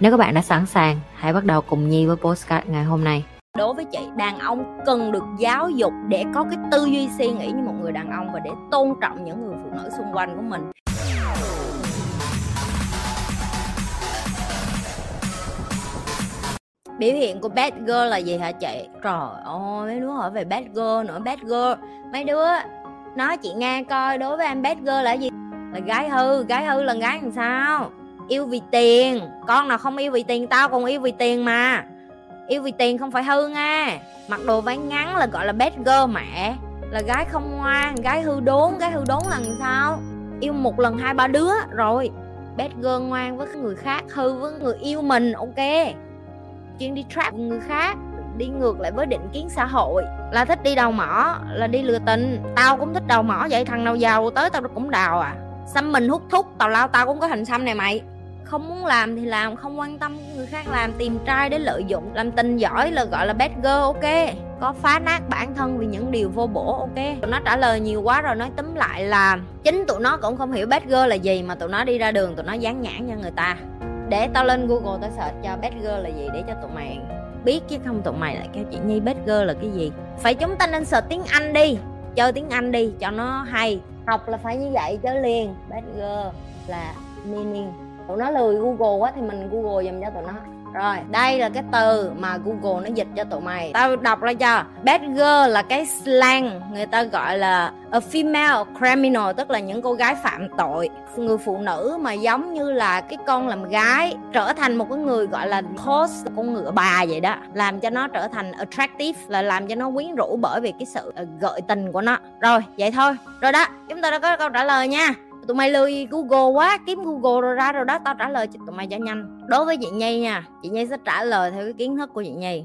Nếu các bạn đã sẵn sàng, hãy bắt đầu cùng Nhi với postcard ngày hôm nay. đối với chị đàn ông cần được giáo dục để có cái tư duy suy nghĩ như một người đàn ông và để tôn trọng những người phụ nữ xung quanh của mình. Biểu hiện của bad girl là gì hả chị? Trời ơi mấy đứa hỏi về bad girl nữa bad girl. Mấy đứa nói chị nghe coi đối với em bad girl là gì? Là gái hư gái hư là gái làm sao? Yêu vì tiền. Con nào không yêu vì tiền, tao còn yêu vì tiền mà. Yêu vì tiền không phải hư nha. Mặc đồ váy ngắn là gọi là bad girl mẹ. Là gái không ngoan, gái hư đốn, gái hư đốn là làm sao? Yêu một lần hai ba đứa, rồi. Bad girl ngoan với người khác, hư với người yêu mình, ok. Chuyên đi trap người khác, đi ngược lại với định kiến xã hội. Là thích đi đầu mỏ, là đi lừa tình. Tao cũng thích đầu mỏ vậy, thằng nào giàu tới tao cũng đào à. Xăm mình hút thuốc, tào lao tao cũng có hình xăm này mày không muốn làm thì làm, không quan tâm người khác làm, tìm trai để lợi dụng, làm tình giỏi là gọi là bad girl, ok? Có phá nát bản thân vì những điều vô bổ, ok? Tụi nó trả lời nhiều quá rồi nói túm lại là chính tụi nó cũng không hiểu bad girl là gì mà tụi nó đi ra đường tụi nó dán nhãn cho người ta. Để tao lên google tao search cho bad girl là gì để cho tụi mày biết chứ không tụi mày lại kêu chị nhi bad girl là cái gì. Phải chúng ta nên search tiếng anh đi, chơi tiếng anh đi cho nó hay. Học là phải như vậy chứ liền. Bad girl là meaning tụi nó lười google quá thì mình google dùm cho tụi nó. Rồi, đây là cái từ mà google nó dịch cho tụi mày. Tao đọc ra cho. Bad girl là cái slang người ta gọi là a female criminal, tức là những cô gái phạm tội. Người phụ nữ mà giống như là cái con làm gái, trở thành một cái người gọi là host con ngựa bà vậy đó. Làm cho nó trở thành attractive là làm cho nó quyến rũ bởi vì cái sự ờ, gợi tình của nó. Rồi, vậy thôi. Rồi đó, chúng ta đã có câu trả lời nha tụi mày lười google quá, kiếm google rồi ra rồi đó, tao trả lời cho tụi mày cho nhanh. Đối với chị nhi nha, chị nhi sẽ trả lời theo cái kiến thức của chị nhi.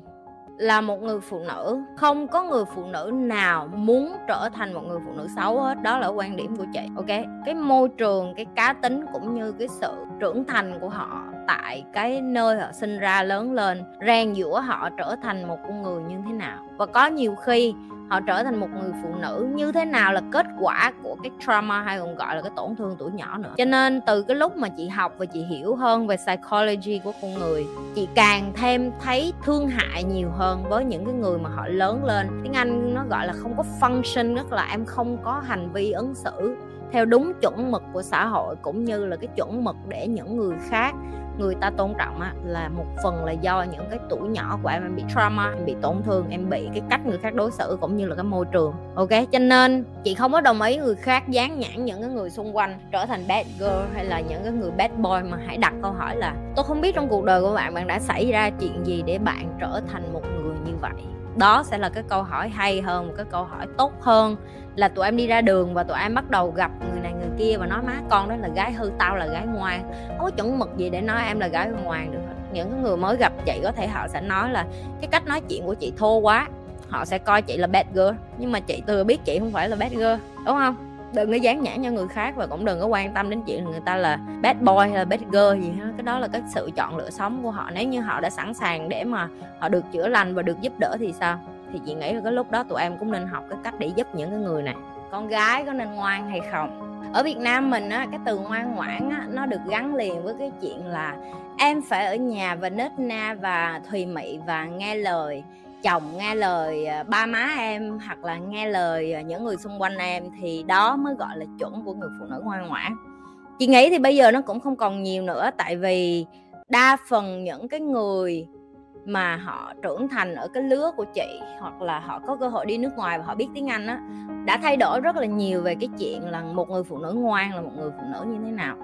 Là một người phụ nữ, không có người phụ nữ nào muốn trở thành một người phụ nữ xấu hết, đó là quan điểm của chị, ok? Cái môi trường, cái cá tính cũng như cái sự trưởng thành của họ tại cái nơi họ sinh ra lớn lên, rèn giũa họ trở thành một con người như thế nào. Và có nhiều khi họ trở thành một người phụ nữ như thế nào là kết quả của cái trauma hay còn gọi là cái tổn thương tuổi nhỏ nữa. Cho nên từ cái lúc mà chị học và chị hiểu hơn về psychology của con người, chị càng thêm thấy thương hại nhiều hơn với những cái người mà họ lớn lên. Tiếng anh nó gọi là không có function, tức là em không có hành vi ứng xử theo đúng chuẩn mực của xã hội cũng như là cái chuẩn mực để những người khác người ta tôn trọng á, là một phần là do những cái tuổi nhỏ của em em bị trauma em bị tổn thương em bị cái cách người khác đối xử cũng như là cái môi trường. Ok cho nên chị không có đồng ý người khác dán nhãn những cái người xung quanh trở thành bad girl hay là những cái người bad boy mà hãy đặt câu hỏi là tôi không biết trong cuộc đời của bạn bạn đã xảy ra chuyện gì để bạn trở thành một người như vậy? Đó sẽ là cái câu hỏi hay hơn, một cái câu hỏi tốt hơn là tụi em đi ra đường và tụi em bắt đầu gặp người này người kia và nói, má, con đó là gái hư, tao là gái ngoan. Không có chuẩn mực gì để nói em là gái ngoan được những cái người mới gặp chị có thể họ sẽ nói là, cái cách nói chuyện của chị thô quá, họ sẽ coi chị là bad girl. Nhưng mà chị từ biết chị không phải là bad girl, đúng không? Đừng có dán nhãn cho người khác và cũng đừng có quan tâm đến chuyện người ta là bad boy hay là bad girl gì hết. Cái đó là cái sự chọn lựa sống của họ. Nếu như họ đã sẵn sàng để mà họ được chữa lành và được giúp đỡ thì sao? Thì chị nghĩ là cái lúc đó tụi em cũng nên học cái cách để giúp những cái người này. Con gái có nên ngoan hay không? Ở Việt Nam mình á, cái từ ngoan ngoãn á, nó được gắn liền với cái chuyện là em phải ở nhà và nết na và thùy mị và nghe lời chồng nghe lời à, ba má em hoặc là nghe lời à, những người xung quanh em thì đó mới gọi là chuẩn của người phụ nữ ngoan ngoãn. Chị nghĩ thì bây giờ nó cũng không còn nhiều nữa, tại vì đa phần những cái người mà họ trưởng thành ở cái lứa của chị hoặc là họ có cơ hội đi nước ngoài và họ biết tiếng Anh á, đã thay đổi rất là nhiều về cái chuyện là một người phụ nữ ngoan là một người phụ nữ như thế nào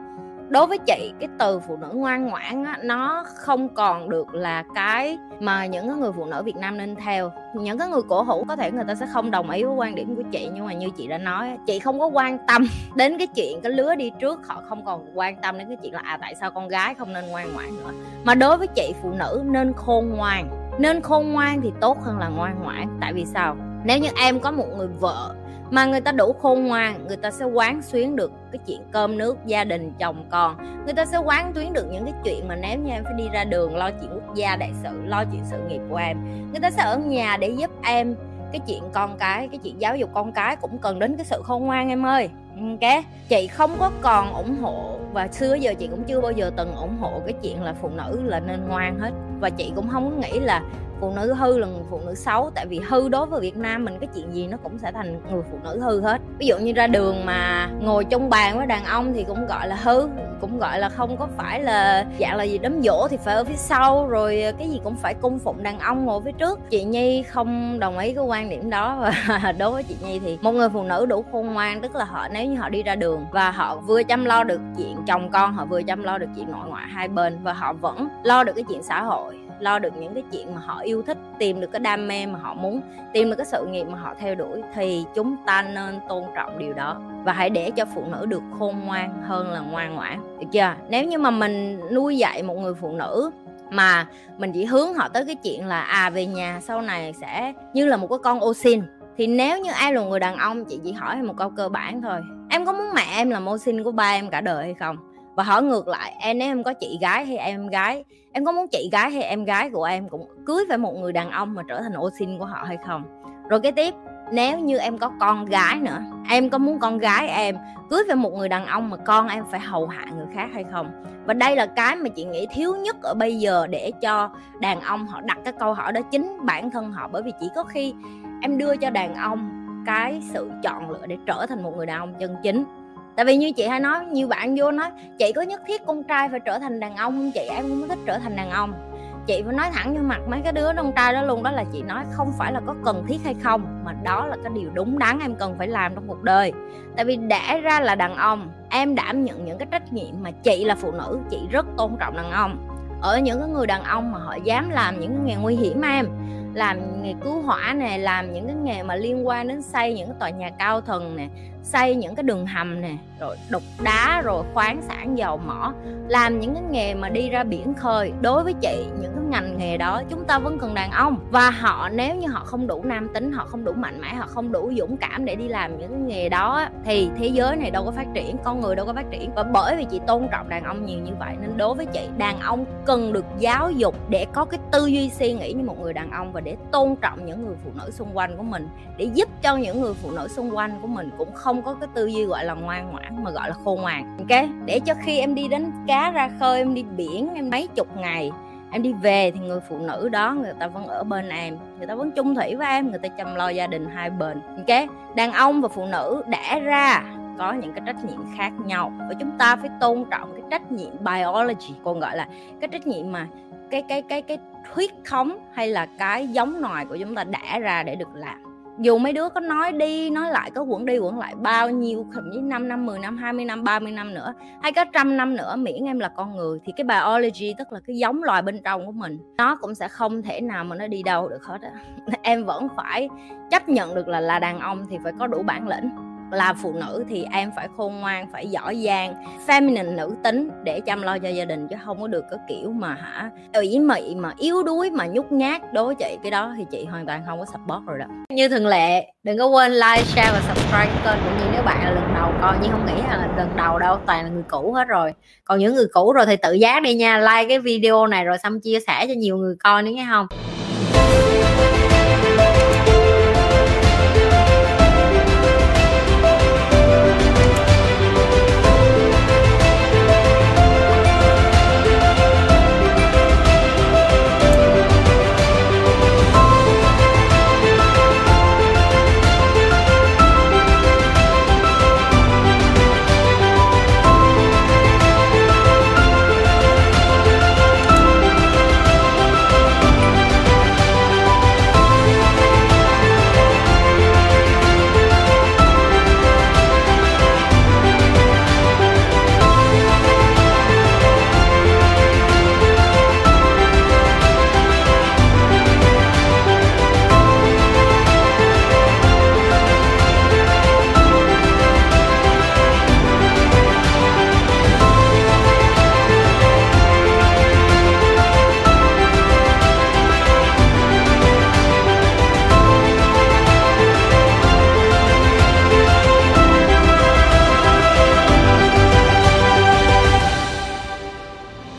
đối với chị cái từ phụ nữ ngoan ngoãn á, nó không còn được là cái mà những cái người phụ nữ Việt Nam nên theo. Những cái người cổ hủ có thể người ta sẽ không đồng ý với quan điểm của chị nhưng mà như chị đã nói chị không có quan tâm đến cái chuyện cái lứa đi trước họ không còn quan tâm đến cái chuyện là à tại sao con gái không nên ngoan ngoãn nữa? Mà đối với chị phụ nữ nên khôn ngoan. Nên khôn ngoan thì tốt hơn là ngoan ngoãn. Tại vì sao? Nếu như em có một người vợ mà người ta đủ khôn ngoan, người ta sẽ quán xuyến được cái chuyện cơm nước, gia đình, chồng, con. Người ta sẽ quán tuyến được những cái chuyện mà nếu như em phải đi ra đường lo chuyện quốc gia đại sự, lo chuyện sự nghiệp của em. Người ta sẽ ở nhà để giúp em cái chuyện con cái cái chuyện giáo dục con cái cũng cần đến cái sự khôn ngoan em ơi. Ok? Chị không có còn ủng hộ, và xưa giờ chị cũng chưa bao giờ từng ủng hộ cái chuyện là phụ nữ là nên ngoan hết. Và chị cũng không nghĩ là phụ nữ hư là người phụ nữ xấu. Tại vì hư đối với Việt Nam mình, cái chuyện gì nó cũng sẽ thành người phụ nữ hư hết. Ví dụ như ra đường mà ngồi trong bàn với đàn ông thì cũng gọi là hư, cũng gọi là không có phải là dạng là gì, đấm dỗ thì phải ở phía sau, rồi cái gì cũng phải cung phụng đàn ông ngồi phía trước. Chị Nhi không đồng ý cái quan điểm đó. Và đối với chị Nhi thì một người phụ nữ đủ khôn ngoan, tức là họ, nếu như họ đi ra đường và họ vừa chăm lo được chuyện chồng con, họ vừa chăm lo được chuyện nội ngoại hai bên và họ vẫn lo được cái chuyện xã hội lo được những cái chuyện mà họ yêu thích, tìm được cái đam mê mà họ muốn, tìm được cái sự nghiệp mà họ theo đuổi thì chúng ta nên tôn trọng điều đó. Và hãy để cho phụ nữ được khôn ngoan hơn là ngoan ngoãn, được chưa? Nếu như mà mình nuôi dạy một người phụ nữ mà mình chỉ hướng họ tới cái chuyện là à về nhà sau này sẽ như là một cái con ô xin, thì nếu như ai là người đàn ông, chị chỉ hỏi một câu cơ bản thôi. Em có muốn mẹ em là ô xin của ba em cả đời hay không? Và hỏi ngược lại, em, nếu em có chị gái hay em gái, em có muốn chị gái hay em gái của em cũng cưới phải một người đàn ông mà trở thành ô xin của họ hay không? Rồi cái tiếp, nếu như em có con gái nữa, em có muốn con gái em cưới phải một người đàn ông mà con em phải hầu hạ người khác hay không? Và đây là cái mà chị nghĩ thiếu nhất ở bây giờ để cho đàn ông họ đặt cái câu hỏi đó chính bản thân họ. Bởi vì chỉ có khi em đưa cho đàn ông cái sự chọn lựa để trở thành một người đàn ông chân chính tại vì như chị hay nói, nhiều bạn vô nói, chị có nhất thiết con trai phải trở thành đàn ông không chị? Em không thích trở thành đàn ông. Chị phải nói thẳng vô mặt mấy cái đứa con trai đó luôn, đó là chị nói không phải là có cần thiết hay không, mà đó là cái điều đúng đắn em cần phải làm trong cuộc đời. Tại vì đã ra là đàn ông, em đảm nhận những cái trách nhiệm mà chị là phụ nữ, chị rất tôn trọng đàn ông. Ở những cái người đàn ông mà họ dám làm những cái nghề nguy hiểm em làm nghề cứu hỏa này làm những cái nghề mà liên quan đến xây những cái tòa nhà cao tầng nè, xây những cái đường hầm nè, rồi đục đá, rồi khoáng sản dầu mỏ. Làm những cái nghề mà đi ra biển khơi. Đối với chị, những cái ngành nghề đó, chúng ta vẫn cần đàn ông. Và họ, nếu như họ không đủ nam tính, họ không đủ mạnh mẽ, họ không đủ dũng cảm để đi làm những cái nghề đó thì thế giới này đâu có phát triển, con người đâu có phát triển. Và bởi vì chị tôn trọng đàn ông nhiều như vậy, nên đối với chị, đàn ông cần được giáo dục để có cái tư duy suy nghĩ như một người đàn ông và để tôn trọng những người phụ nữ xung quanh của mình, để giúp cho những người phụ nữ xung quanh của mình cũng không không có cái tư duy gọi là ngoan ngoãn, mà gọi là khôn ngoan. Ok, để cho khi em đi đánh cá ra khơi, em đi biển, em mấy chục ngày em đi về thì người phụ nữ đó, người ta vẫn ở bên em, người ta vẫn chung thủy với em, người ta chăm lo gia đình hai bên. Ok? Đàn ông và phụ nữ đẻ ra có những cái trách nhiệm khác nhau và chúng ta phải tôn trọng cái trách nhiệm biology, còn gọi là cái trách nhiệm mà cái cái cái cái huyết thống hay là cái giống nòi của chúng ta đẻ ra để được làm dù mấy đứa có nói đi, nói lại, có quẩn đi quẩn lại bao nhiêu, thậm chí 5 năm 10 năm 20 năm 30 năm nữa, hay có trăm năm nữa, miễn em là con người, thì cái biology tức là cái giống loài bên trong của mình, nó cũng sẽ không thể nào mà nó đi đâu được hết á. Em vẫn phải chấp nhận được là là đàn ông thì phải có đủ bản lĩnh là phụ nữ thì em phải khôn ngoan, phải giỏi giang. Feminine nữ tính để chăm lo cho gia đình chứ không có được cái kiểu mà hả, ủy mị mà yếu đuối mà nhút nhát đối chị. Cái đó thì chị hoàn toàn không có support rồi đó. Như thường lệ, đừng có quên like, share và subscribe kênh cũng như nếu bạn là lần đầu coi nhưng không nghĩ là lần đầu đâu, toàn là người cũ hết rồi. Còn những người cũ rồi thì tự giác đi nha, like cái video này rồi xong chia sẻ cho nhiều người coi nữa nghe không?